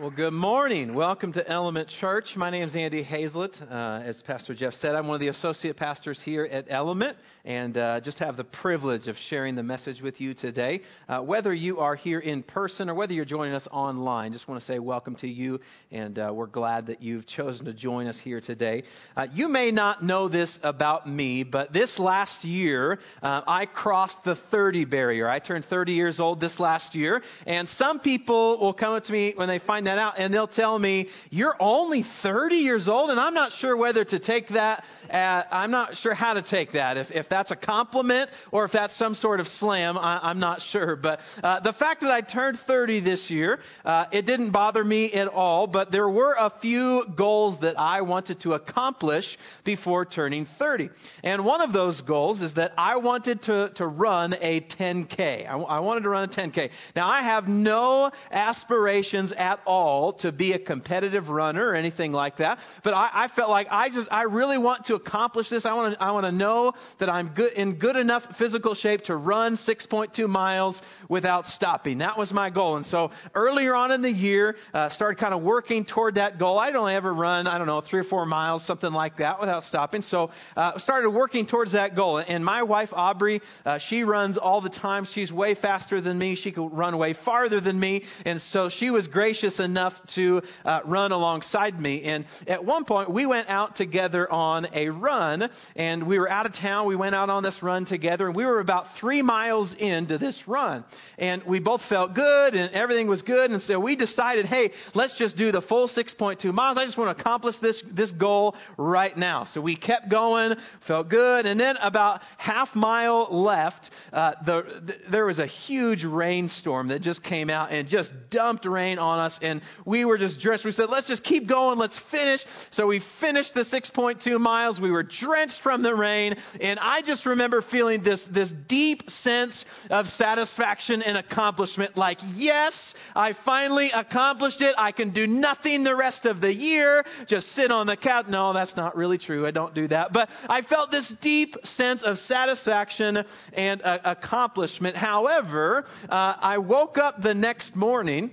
Well, good morning. Welcome to Element Church. My name is Andy Hazlett. Uh, as Pastor Jeff said, I'm one of the associate pastors here at Element and uh, just have the privilege of sharing the message with you today. Uh, whether you are here in person or whether you're joining us online, just want to say welcome to you and uh, we're glad that you've chosen to join us here today. Uh, you may not know this about me, but this last year uh, I crossed the 30 barrier. I turned 30 years old this last year, and some people will come up to me when they find that out and they'll tell me, you're only 30 years old and I'm not sure whether to take that, at, I'm not sure how to take that. If, if that's a compliment or if that's some sort of slam, I, am not sure. But uh, the fact that I turned 30 this year, uh, it didn't bother me at all, but there were a few goals that I wanted to accomplish before turning 30. And one of those goals is that I wanted to, to run a 10K. I, I wanted to run a 10K. Now I have no aspirations at all all to be a competitive runner or anything like that. But I, I felt like I just, I really want to accomplish this. I want to, I want to know that I'm good, in good enough physical shape to run 6.2 miles without stopping. That was my goal. And so earlier on in the year, uh, started kind of working toward that goal. I'd only ever run, I don't know, three or four miles, something like that without stopping. So, uh, started working towards that goal. And my wife, Aubrey, uh, she runs all the time. She's way faster than me. She could run way farther than me. And so she was gracious enough to uh, run alongside me. And at one point, we went out together on a run, and we were out of town. We went out on this run together, and we were about three miles into this run. And we both felt good, and everything was good. And so we decided, hey, let's just do the full 6.2 miles. I just want to accomplish this, this goal right now. So we kept going, felt good. And then about half mile left, uh, the, the, there was a huge rainstorm that just came out and just dumped rain on us. And and we were just drenched. We said, let's just keep going. Let's finish. So we finished the 6.2 miles. We were drenched from the rain. And I just remember feeling this, this deep sense of satisfaction and accomplishment. Like, yes, I finally accomplished it. I can do nothing the rest of the year. Just sit on the couch. No, that's not really true. I don't do that. But I felt this deep sense of satisfaction and uh, accomplishment. However, uh, I woke up the next morning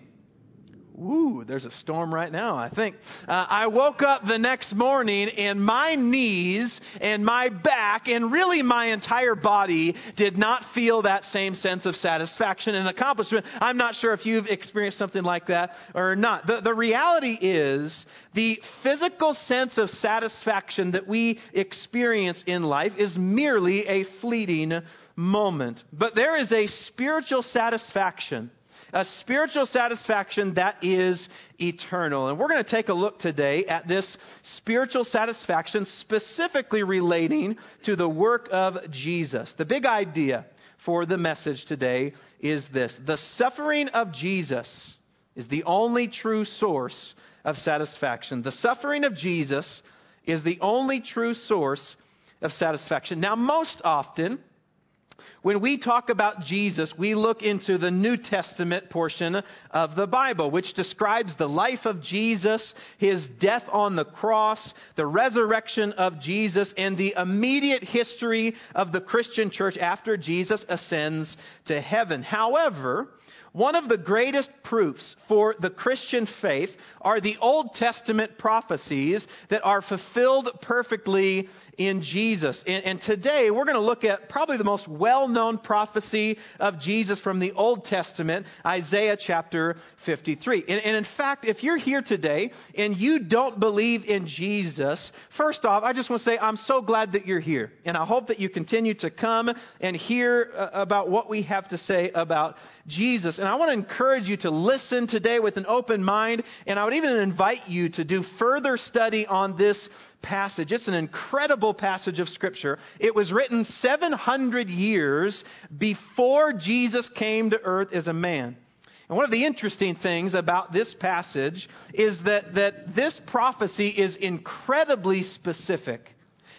Ooh, there's a storm right now, I think. Uh, I woke up the next morning and my knees and my back and really my entire body did not feel that same sense of satisfaction and accomplishment. I'm not sure if you've experienced something like that or not. The, the reality is the physical sense of satisfaction that we experience in life is merely a fleeting moment. But there is a spiritual satisfaction a spiritual satisfaction that is eternal. And we're going to take a look today at this spiritual satisfaction specifically relating to the work of Jesus. The big idea for the message today is this the suffering of Jesus is the only true source of satisfaction. The suffering of Jesus is the only true source of satisfaction. Now, most often, when we talk about Jesus, we look into the New Testament portion of the Bible, which describes the life of Jesus, his death on the cross, the resurrection of Jesus, and the immediate history of the Christian church after Jesus ascends to heaven. However, one of the greatest proofs for the Christian faith are the Old Testament prophecies that are fulfilled perfectly in Jesus. And, and today we're going to look at probably the most well known prophecy of Jesus from the Old Testament, Isaiah chapter 53. And, and in fact, if you're here today and you don't believe in Jesus, first off, I just want to say I'm so glad that you're here. And I hope that you continue to come and hear uh, about what we have to say about Jesus. And I want to encourage you to listen today with an open mind. And I would even invite you to do further study on this passage. It's an incredible passage of Scripture. It was written 700 years before Jesus came to earth as a man. And one of the interesting things about this passage is that, that this prophecy is incredibly specific.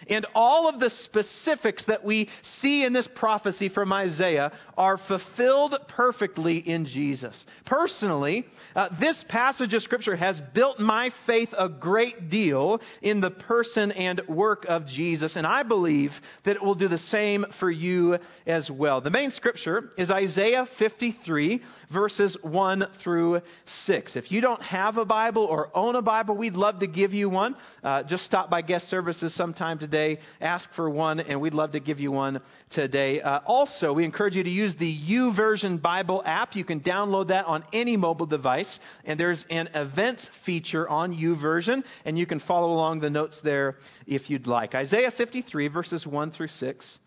And all of the specifics that we see in this prophecy from Isaiah are fulfilled perfectly in Jesus. Personally, uh, this passage of Scripture has built my faith a great deal in the person and work of Jesus, and I believe that it will do the same for you as well. The main Scripture is Isaiah 53, verses 1 through 6. If you don't have a Bible or own a Bible, we'd love to give you one. Uh, just stop by guest services sometime today, ask for one, and we'd love to give you one today. Uh, also, we encourage you to use the YouVersion Bible app. You can download that on any mobile device, and there's an events feature on YouVersion, and you can follow along the notes there if you'd like. Isaiah 53, verses 1 through 6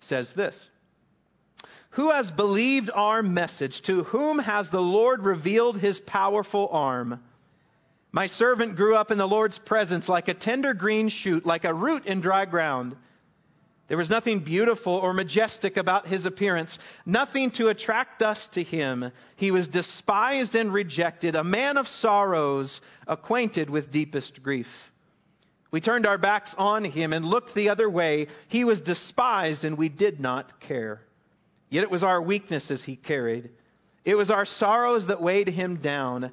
says this. Who has believed our message? To whom has the Lord revealed his powerful arm? My servant grew up in the Lord's presence like a tender green shoot, like a root in dry ground. There was nothing beautiful or majestic about his appearance, nothing to attract us to him. He was despised and rejected, a man of sorrows, acquainted with deepest grief. We turned our backs on him and looked the other way. He was despised and we did not care. Yet it was our weaknesses he carried. It was our sorrows that weighed him down.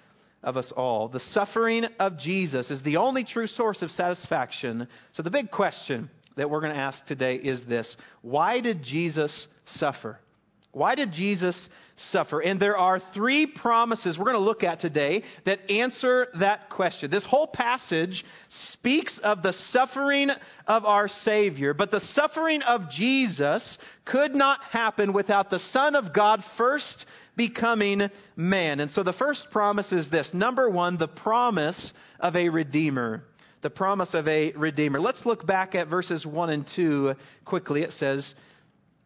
of us all. The suffering of Jesus is the only true source of satisfaction. So the big question that we're going to ask today is this Why did Jesus suffer? Why did Jesus suffer? And there are three promises we're going to look at today that answer that question. This whole passage speaks of the suffering of our Savior, but the suffering of Jesus could not happen without the Son of God first becoming man. And so the first promise is this number one, the promise of a Redeemer. The promise of a Redeemer. Let's look back at verses 1 and 2 quickly. It says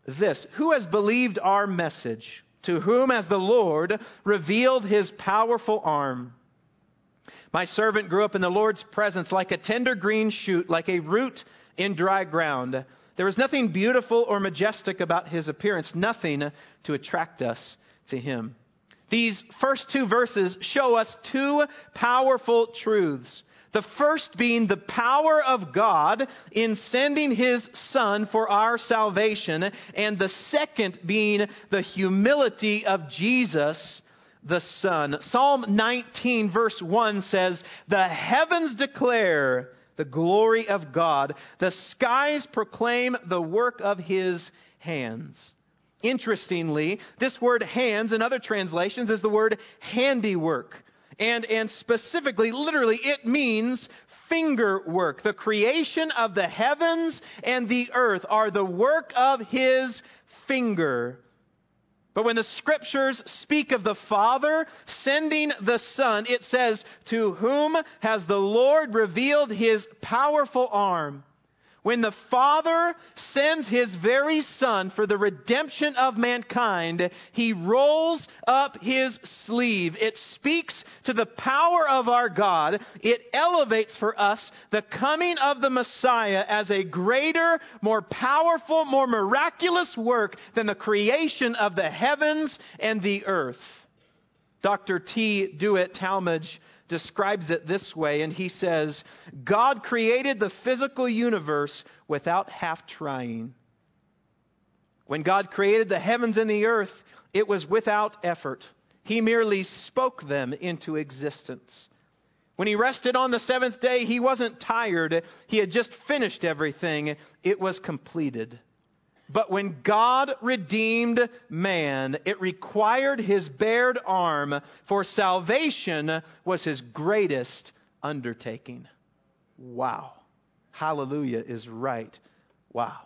this Who has believed our message? To whom has the Lord revealed his powerful arm? My servant grew up in the Lord's presence like a tender green shoot, like a root in dry ground. There was nothing beautiful or majestic about his appearance, nothing to attract us to him. These first two verses show us two powerful truths. The first being the power of God in sending His Son for our salvation, and the second being the humility of Jesus, the Son. Psalm 19 verse 1 says, The heavens declare the glory of God. The skies proclaim the work of His hands. Interestingly, this word hands in other translations is the word handiwork. And, and specifically, literally, it means finger work. The creation of the heavens and the earth are the work of his finger. But when the scriptures speak of the Father sending the Son, it says, To whom has the Lord revealed his powerful arm? When the Father sends His very Son for the redemption of mankind, He rolls up His sleeve. It speaks to the power of our God. It elevates for us the coming of the Messiah as a greater, more powerful, more miraculous work than the creation of the heavens and the earth. Dr. T. Dewitt Talmage describes it this way, and he says, God created the physical universe without half trying. When God created the heavens and the earth, it was without effort. He merely spoke them into existence. When he rested on the seventh day, he wasn't tired. He had just finished everything. It was completed. But when God redeemed man, it required his bared arm, for salvation was his greatest undertaking. Wow. Hallelujah is right. Wow.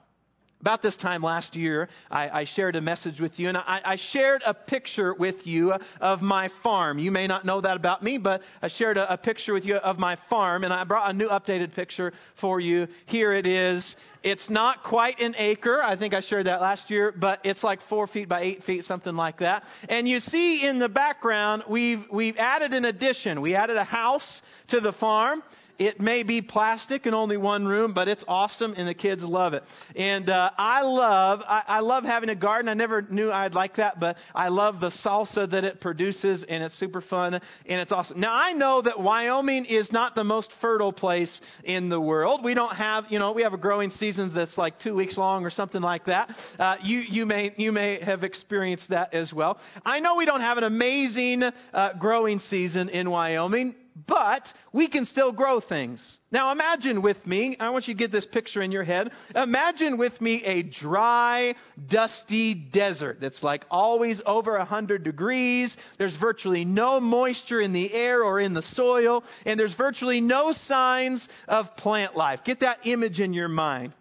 About this time last year, I, I shared a message with you, and I, I, shared a picture with you of my farm. You may not know that about me, but I shared a, a picture with you of my farm, and I brought a new updated picture for you. Here it is. It's not quite an acre. I think I shared that last year, but it's like four feet by eight feet, something like that. And you see in the background, we've, we've added an addition. We added a house to the farm. It may be plastic and only one room, but it's awesome and the kids love it. And uh, I love I, I love having a garden. I never knew I'd like that, but I love the salsa that it produces, and it's super fun and it's awesome. Now I know that Wyoming is not the most fertile place in the world. We don't have you know we have a growing season that's like two weeks long or something like that. Uh, you you may you may have experienced that as well. I know we don't have an amazing uh, growing season in Wyoming but we can still grow things. Now imagine with me, I want you to get this picture in your head. Imagine with me a dry, dusty desert that's like always over 100 degrees. There's virtually no moisture in the air or in the soil, and there's virtually no signs of plant life. Get that image in your mind.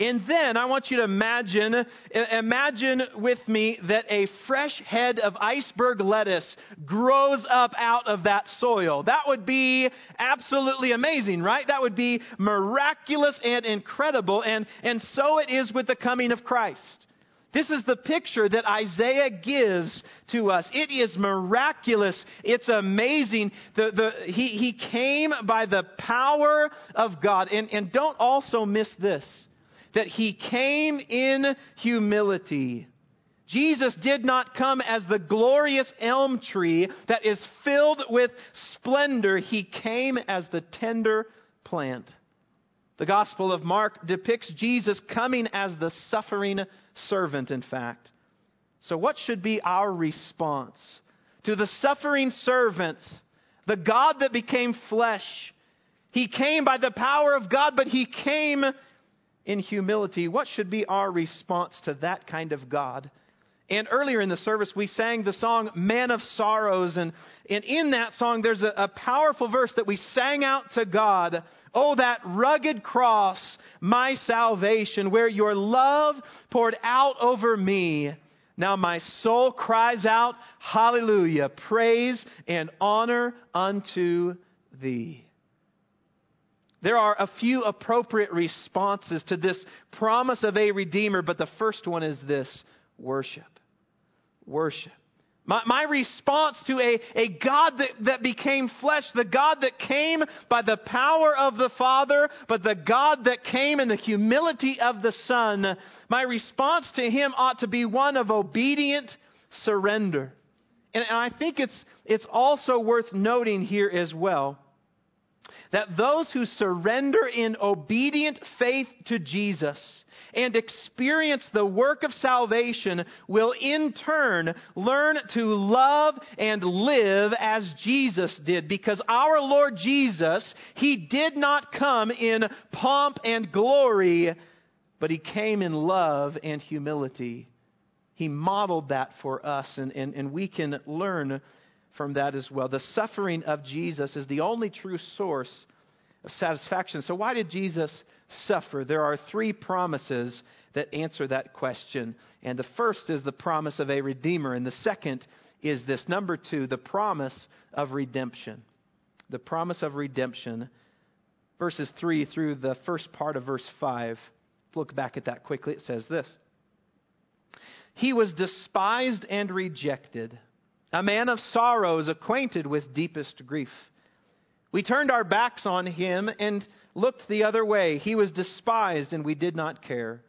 And then I want you to imagine, imagine with me that a fresh head of iceberg lettuce grows up out of that soil. That would be absolutely amazing, right? That would be miraculous and incredible. And, and so it is with the coming of Christ. This is the picture that Isaiah gives to us. It is miraculous. It's amazing. The, the, he, he came by the power of God. And, and don't also miss this that he came in humility. Jesus did not come as the glorious elm tree that is filled with splendor. He came as the tender plant. The Gospel of Mark depicts Jesus coming as the suffering servant, in fact. So, what should be our response to the suffering servant, the God that became flesh? He came by the power of God, but he came in humility, what should be our response to that kind of God? And earlier in the service, we sang the song Man of Sorrows. And, and in that song, there's a, a powerful verse that we sang out to God. Oh, that rugged cross, my salvation, where your love poured out over me. Now my soul cries out, Hallelujah, praise and honor unto thee. There are a few appropriate responses to this promise of a Redeemer, but the first one is this worship. Worship. My, my response to a, a God that, that became flesh, the God that came by the power of the Father, but the God that came in the humility of the Son, my response to Him ought to be one of obedient surrender. And, and I think it's, it's also worth noting here as well that those who surrender in obedient faith to Jesus and experience the work of salvation will in turn learn to love and live as Jesus did. Because our Lord Jesus, He did not come in pomp and glory, but He came in love and humility. He modeled that for us, and, and, and we can learn from that as well. The suffering of Jesus is the only true source of satisfaction. So, why did Jesus suffer? There are three promises that answer that question. And the first is the promise of a Redeemer, and the second is this number two, the promise of redemption. The promise of redemption. Verses 3 through the first part of verse 5. Look back at that quickly. It says this He was despised and rejected a man of sorrows, acquainted with deepest grief. We turned our backs on him and looked the other way. He was despised, and we did not care.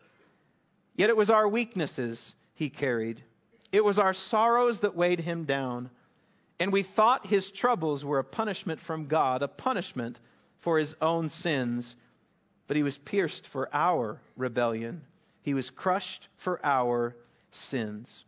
Yet it was our weaknesses he carried, it was our sorrows that weighed him down. And we thought his troubles were a punishment from God, a punishment for his own sins. But he was pierced for our rebellion, he was crushed for our sins.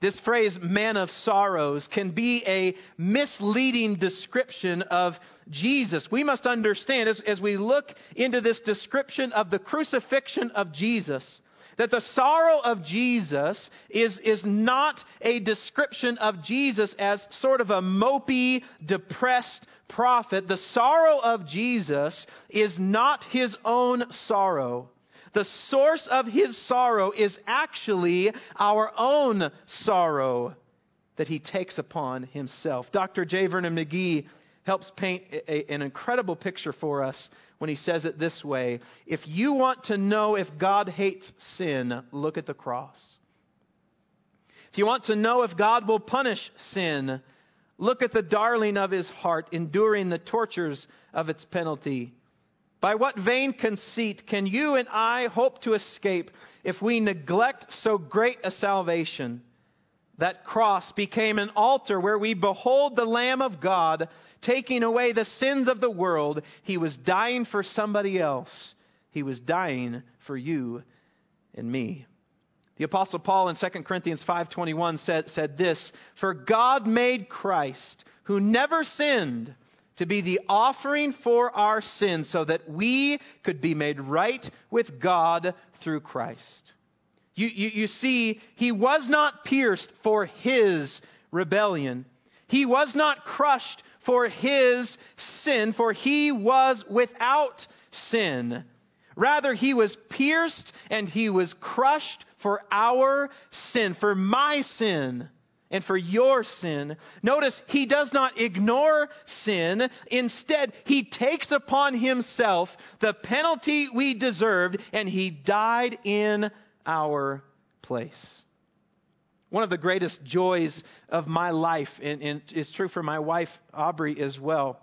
This phrase, man of sorrows, can be a misleading description of Jesus. We must understand, as, as, we look into this description of the crucifixion of Jesus, that the sorrow of Jesus is, is not a description of Jesus as sort of a mopey, depressed prophet. The sorrow of Jesus is not his own sorrow the source of his sorrow is actually our own sorrow that he takes upon himself. Dr. J. Vernon McGee helps paint a, an incredible picture for us when he says it this way If you want to know if God hates sin, look at the cross. If you want to know if God will punish sin, look at the darling of his heart enduring the tortures of its penalty. By what vain conceit can you and I hope to escape if we neglect so great a salvation? That cross became an altar where we behold the Lamb of God taking away the sins of the world. He was dying for somebody else. He was dying for you and me. The apostle Paul in 2 Corinthians 5:21 said, said this, "For God made Christ, who never sinned, to be the offering for our sins so that we could be made right with God through Christ." You, you, you see, he was not pierced for his rebellion. He was not crushed for his sin, for he was without sin. Rather, he was pierced and he was crushed for our sin, for my sin and for your sin. Notice he does not ignore sin. Instead, he takes upon himself the penalty we deserved and he died in our place. One of the greatest joys of my life, and, and is true for my wife, Aubrey, as well,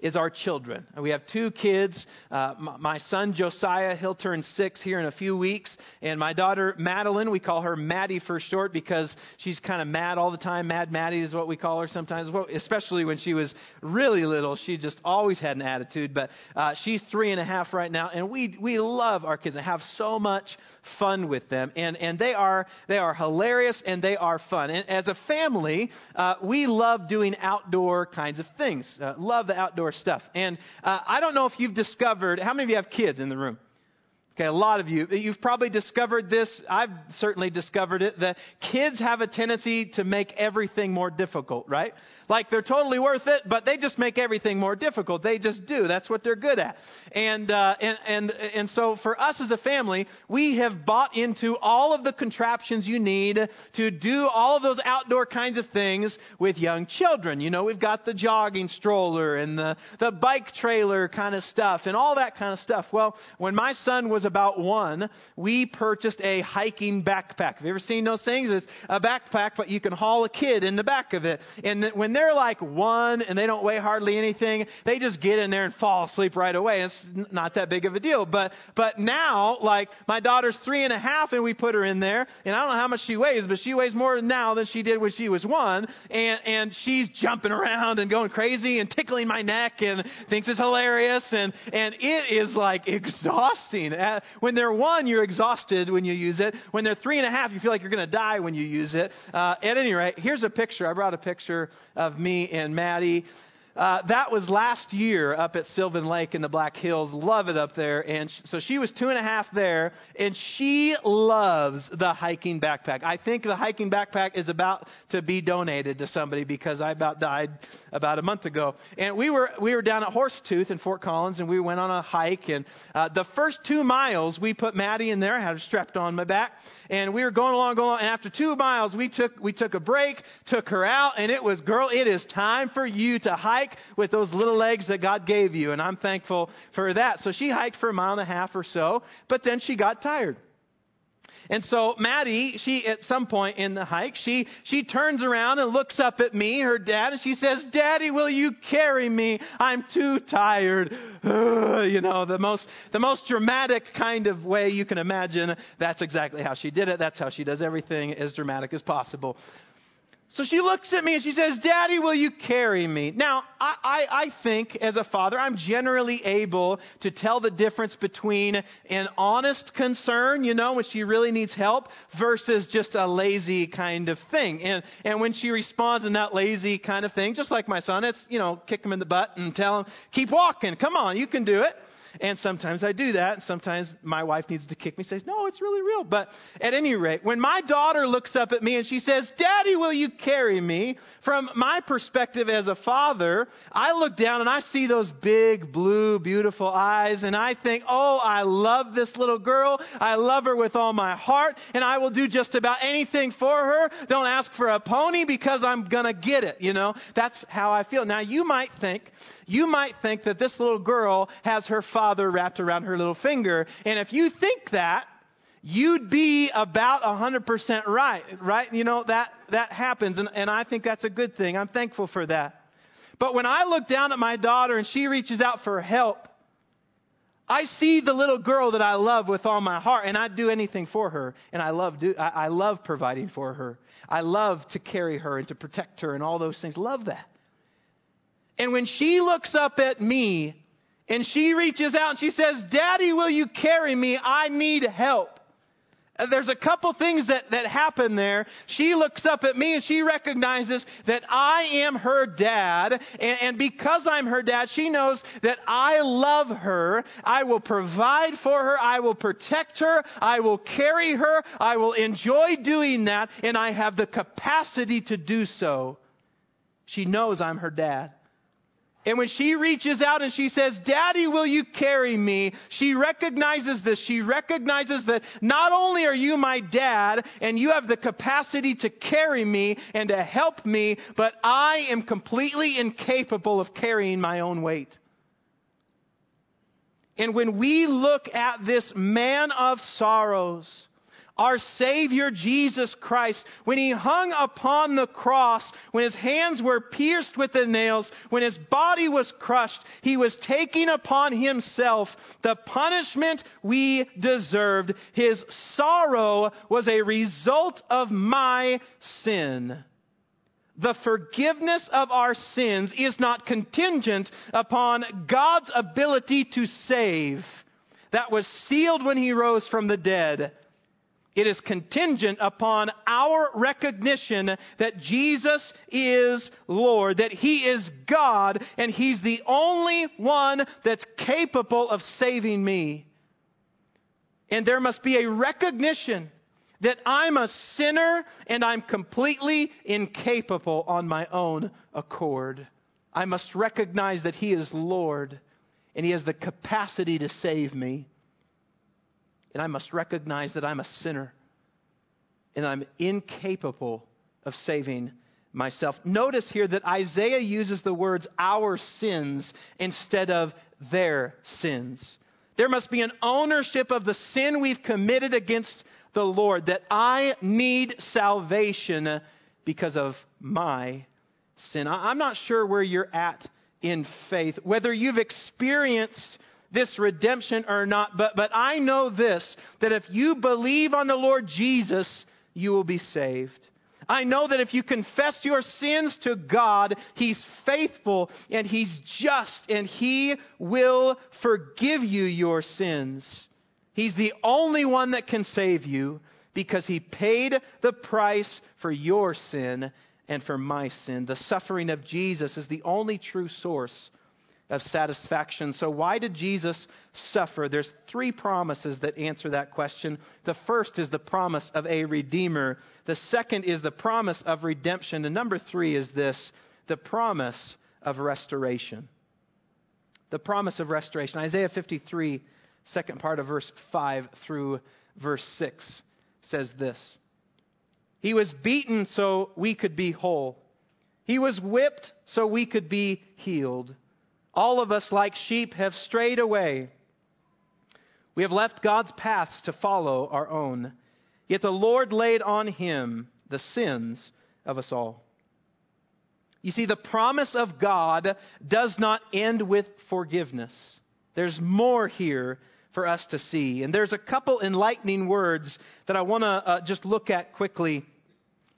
is our children. We have two kids. Uh, my, my, son Josiah, he'll turn six here in a few weeks, and my daughter Madeline, we call her Maddie for short because she's kind of mad all the time. Mad Maddie is what we call her sometimes, well, especially when she was really little. She just always had an attitude. But uh, she's three and a half right now, and we we love our kids and have so much fun with them, and and they are they are hilarious and they are fun. And as a family, uh, we love doing outdoor kinds of things. Uh, love the outdoor stuff. And uh, I don't know if you've discovered, how many of you have kids in the room? Okay, a lot of you. You've probably discovered this. I've certainly discovered it. That kids have a tendency to make everything more difficult, right? Like they're totally worth it, but they just make everything more difficult. They just do. That's what they're good at. And, uh, and, and, and so for us as a family, we have bought into all of the contraptions you need to do all of those outdoor kinds of things with young children. You know, we've got the jogging stroller and the, the bike trailer kind of stuff and all that kind of stuff. Well, when my son was about one, we purchased a hiking backpack. Have you ever seen those things? It's a backpack, but you can haul a kid in the back of it. And when they're like one and they don't weigh hardly anything, they just get in there and fall asleep right away. It's not that big of a deal. But, but now, like, my daughter's three and a half and we put her in there, and I don't know how much she weighs, but she weighs more now than she did when she was one, and, and she's jumping around and going crazy and tickling my neck and thinks it's hilarious, and, and it is like exhausting. When they're one, you're exhausted when you use it. When they're three and a half, you feel like you're going to die when you use it. Uh, at any rate, here's a picture. I brought a picture of me and Maddie. Uh, that was last year up at Sylvan Lake in the Black Hills. Love it up there. And sh- so she was two and a half there, and she loves the hiking backpack. I think the hiking backpack is about to be donated to somebody because I about died about a month ago. And we were we were down at Horsetooth in Fort Collins, and we went on a hike. And uh, the first two miles, we put Maddie in there. I had her strapped on my back, and we were going along, going along. And after two miles, we took we took a break, took her out, and it was, girl, it is time for you to hike with those little legs that God gave you. And I'm thankful for that. So she hiked for a mile and a half or so, but then she got tired. And so Maddie, she at some point in the hike, she she turns around and looks up at me, her dad, and she says, "Daddy, will you carry me? I'm too tired." you know, the most the most dramatic kind of way you can imagine. That's exactly how she did it. That's how she does everything as dramatic as possible. So she looks at me and she says, Daddy, will you carry me? Now, I, I, I, think as a father, I'm generally able to tell the difference between an honest concern, you know, when she really needs help, versus just a lazy kind of thing. And, and when she responds in that lazy kind of thing, just like my son, it's, you know, kick him in the butt and tell him, keep walking. Come on, you can do it. And sometimes I do that. And sometimes my wife needs to kick me, says, no, it's really real. But at any rate, when my daughter looks up at me and she says, Daddy, will you carry me? From my perspective as a father, I look down and I see those big, blue, beautiful eyes and I think, oh, I love this little girl. I love her with all my heart and I will do just about anything for her. Don't ask for a pony because I'm gonna get it, you know? That's how I feel. Now you might think, you might think that this little girl has her father wrapped around her little finger. And if you think that, you'd be about 100% right, right? You know, that, that happens. And, and I think that's a good thing. I'm thankful for that. But when I look down at my daughter and she reaches out for help, I see the little girl that I love with all my heart, and I'd do anything for her. And I love do, I, I love providing for her. I love to carry her and to protect her and all those things. Love that. And when she looks up at me and she reaches out and she says, Daddy, will you carry me? I need help. Uh, there's a couple things that, that happen there. She looks up at me and she recognizes that I am her dad. And, and, because I'm her dad, she knows that I love her. I will provide for her. I will protect her. I will carry her. I will enjoy doing that. And I have the capacity to do so. She knows I'm her dad. And when she reaches out and she says, Daddy, will you carry me? She recognizes this. She recognizes that not only are you my dad and you have the capacity to carry me and to help me, but I am completely incapable of carrying my own weight. And when we look at this man of sorrows, our Savior Jesus Christ, when He hung upon the cross, when His hands were pierced with the nails, when His body was crushed, He was taking upon Himself the punishment we deserved. His sorrow was a result of my sin. The forgiveness of our sins is not contingent upon God's ability to save. That was sealed when He rose from the dead. It is contingent upon our recognition that Jesus is Lord, that He is God, and He's the only one that's capable of saving me. And there must be a recognition that I'm a sinner and I'm completely incapable on my own accord. I must recognize that He is Lord and He has the capacity to save me and I must recognize that I'm a sinner and I'm incapable of saving myself. Notice here that Isaiah uses the words our sins instead of their sins. There must be an ownership of the sin we've committed against the Lord, that I need salvation because of my sin. I'm not sure where you're at in faith, whether you've experienced this redemption or not. But, but I know this, that if you believe on the Lord Jesus, you will be saved. I know that if you confess your sins to God, He's faithful and He's just and He will forgive you your sins. He's the only one that can save you because He paid the price for your sin and for my sin. The suffering of Jesus is the only true source of satisfaction. So, why did Jesus suffer? There's three promises that answer that question. The first is the promise of a redeemer, the second is the promise of redemption, and number three is this the promise of restoration. The promise of restoration. Isaiah 53, second part of verse 5 through verse 6 says this He was beaten so we could be whole, He was whipped so we could be healed. All of us, like sheep, have strayed away. We have left God's paths to follow our own. Yet the Lord laid on him the sins of us all. You see, the promise of God does not end with forgiveness. There's more here for us to see. And there's a couple enlightening words that I want to uh, just look at quickly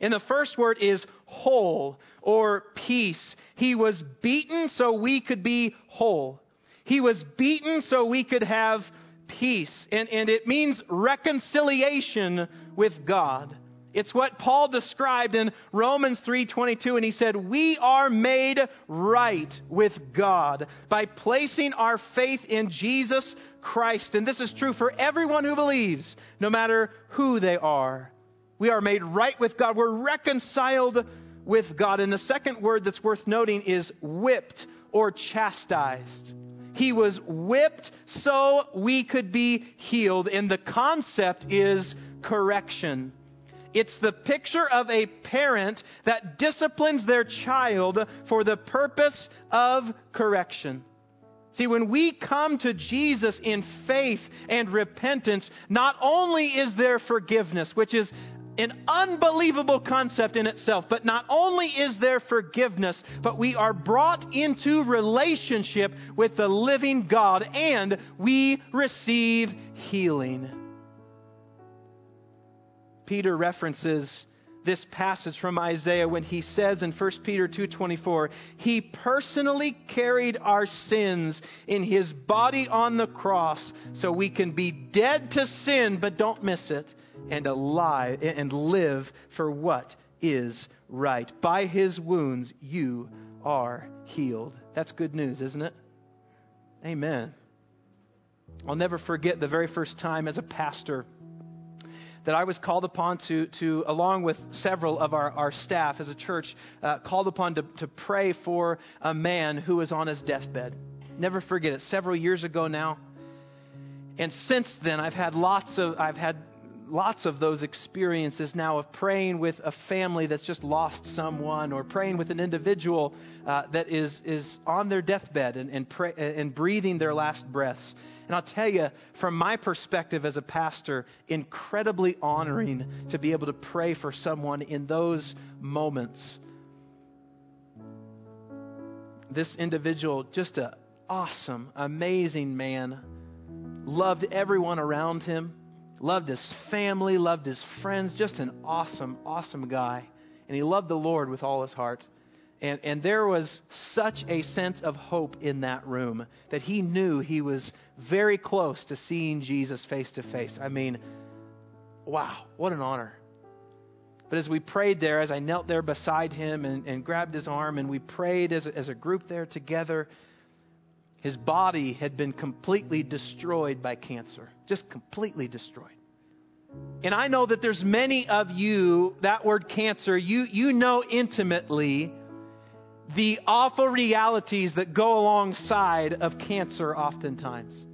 and the first word is whole or peace. He was beaten so we could be whole. He was beaten so we could have peace. And, and it means reconciliation with God. It's what Paul described in Romans 3:22 and he said, "We are made right with God by placing our faith in Jesus Christ." And this is true for everyone who believes, no matter who they are. We are made right with God. We're reconciled with God. And the second word that's worth noting is whipped or chastised. He was whipped so we could be healed. And the concept is correction. It's the picture of a parent that disciplines their child for the purpose of correction. See, when we come to Jesus in faith and repentance, not only is there forgiveness, which is an unbelievable concept in itself, but not only is there forgiveness, but we are brought into relationship with the living God and we receive healing. Peter references this passage from Isaiah when he says in 1 Peter 2:24, "He personally carried our sins in his body on the cross so we can be dead to sin but don't miss it and alive and live for what is right. By his wounds you are healed." That's good news, isn't it? Amen. I'll never forget the very first time as a pastor that I was called upon to, to along with several of our, our staff as a church, uh, called upon to, to pray for a man who was on his deathbed. Never forget it. Several years ago now. And since then, I've had lots of, I've had lots of those experiences now of praying with a family that's just lost someone or praying with an individual uh, that is, is on their deathbed and, and, pray, and breathing their last breaths. And I'll tell you, from my perspective as a pastor, incredibly honoring to be able to pray for someone in those moments. This individual, just an awesome, amazing man, loved everyone around him, loved his family, loved his friends, just an awesome, awesome guy. And he loved the Lord with all his heart. And, and there was such a sense of hope in that room that he knew he was very close to seeing Jesus face to face. I mean, wow, what an honor. But as we prayed there, as I knelt there beside him and, and grabbed his arm, and we prayed as a, as a group there together, his body had been completely destroyed by cancer. Just completely destroyed. And I know that there's many of you, that word cancer, you, you know intimately the awful realities that go alongside of cancer oftentimes.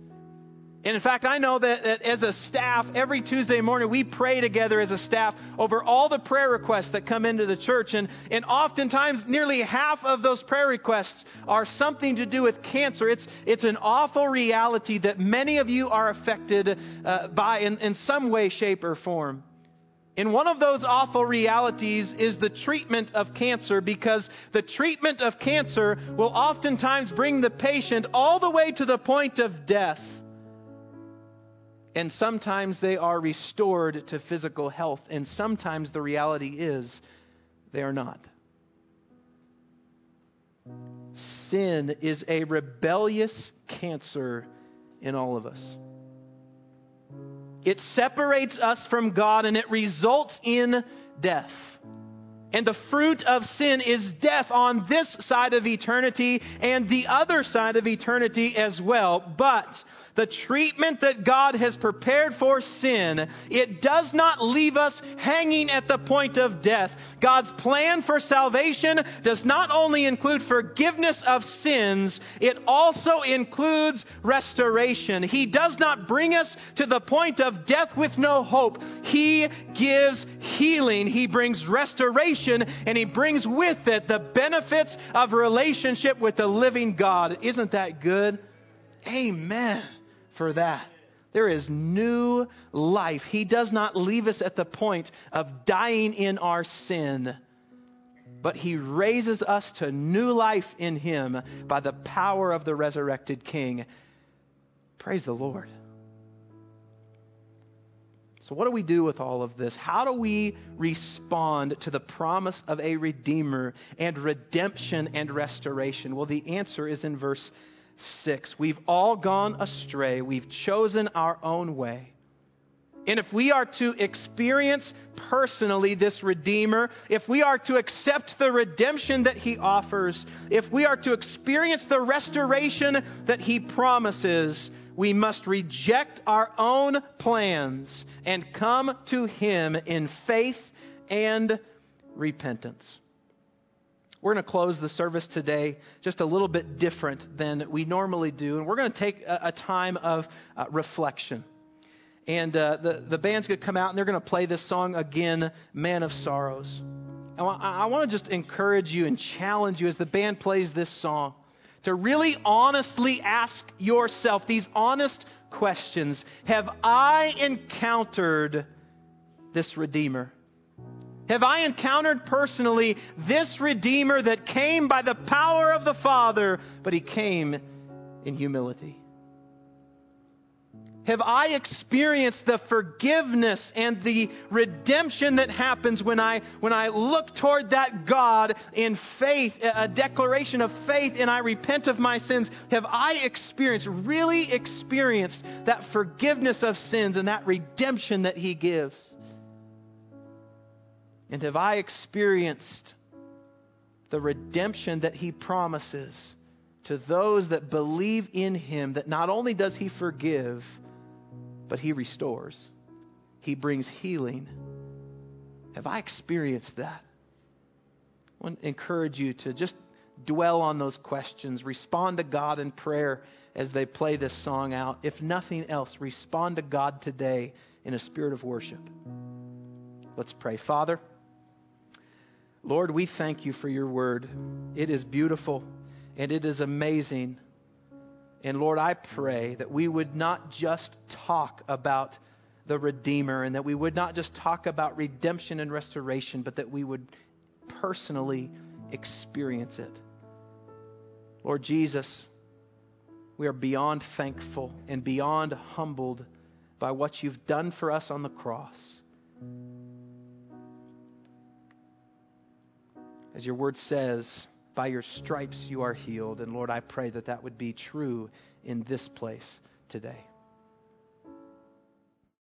And in fact, I know that, that, as a staff, every Tuesday morning, we pray together as a staff over all the prayer requests that come into the church. And, and oftentimes, nearly half of those prayer requests are something to do with cancer. It's, it's an awful reality that many of you are affected uh, by in, in some way, shape, or form. And one of those awful realities is the treatment of cancer because the treatment of cancer will oftentimes bring the patient all the way to the point of death. And sometimes they are restored to physical health, and sometimes the reality is they are not. Sin is a rebellious cancer in all of us. It separates us from God and it results in death. And the fruit of sin is death on this side of eternity and the other side of eternity as well. But the treatment that God has prepared for sin, it does not leave us hanging at the point of death. God's plan for salvation does not only include forgiveness of sins, it also includes restoration. He does not bring us to the point of death with no hope. He gives healing. He brings restoration and He brings with it the benefits of relationship with the living God. Isn't that good? Amen for that. There is new life. He does not leave us at the point of dying in our sin, but He raises us to new life in Him by the power of the resurrected King. Praise the Lord. So, what do we do with all of this? How do we respond to the promise of a Redeemer and redemption and restoration? Well, the answer is in verse 6. We've all gone astray. We've chosen our own way. And if we are to experience personally this Redeemer, if we are to accept the redemption that He offers, if we are to experience the restoration that He promises, we must reject our own plans and come to Him in faith and repentance. We're going to close the service today just a little bit different than we normally do, and we're going to take a, a time of uh, reflection. And uh, the, the band's going to come out and they're going to play this song again, Man of Sorrows. I, I want to just encourage you and challenge you as the band plays this song to really honestly ask yourself these honest questions Have I encountered this Redeemer? Have I encountered personally this Redeemer that came by the power of the Father, but he came in humility? Have I experienced the forgiveness and the redemption that happens when I, when I look toward that God in faith, a declaration of faith, and I repent of my sins? Have I experienced, really experienced that forgiveness of sins and that redemption that He gives? And have I experienced the redemption that He promises to those that believe in Him, that not only does He forgive, but He restores, He brings healing. Have I experienced that? I want to encourage you to just dwell on those questions, respond to God in prayer as they play this song out. If nothing else, respond to God today in a spirit of worship. Let's pray. Father, Lord, we thank you for your word. It is beautiful and it is amazing. And Lord, I pray that we would not just talk about the Redeemer and that we would not just talk about redemption and restoration, but that we would personally experience it. Lord Jesus, we are beyond thankful and beyond humbled by what you've done for us on the cross. As your word says, by your stripes you are healed. And Lord, I pray that that would be true in this place today.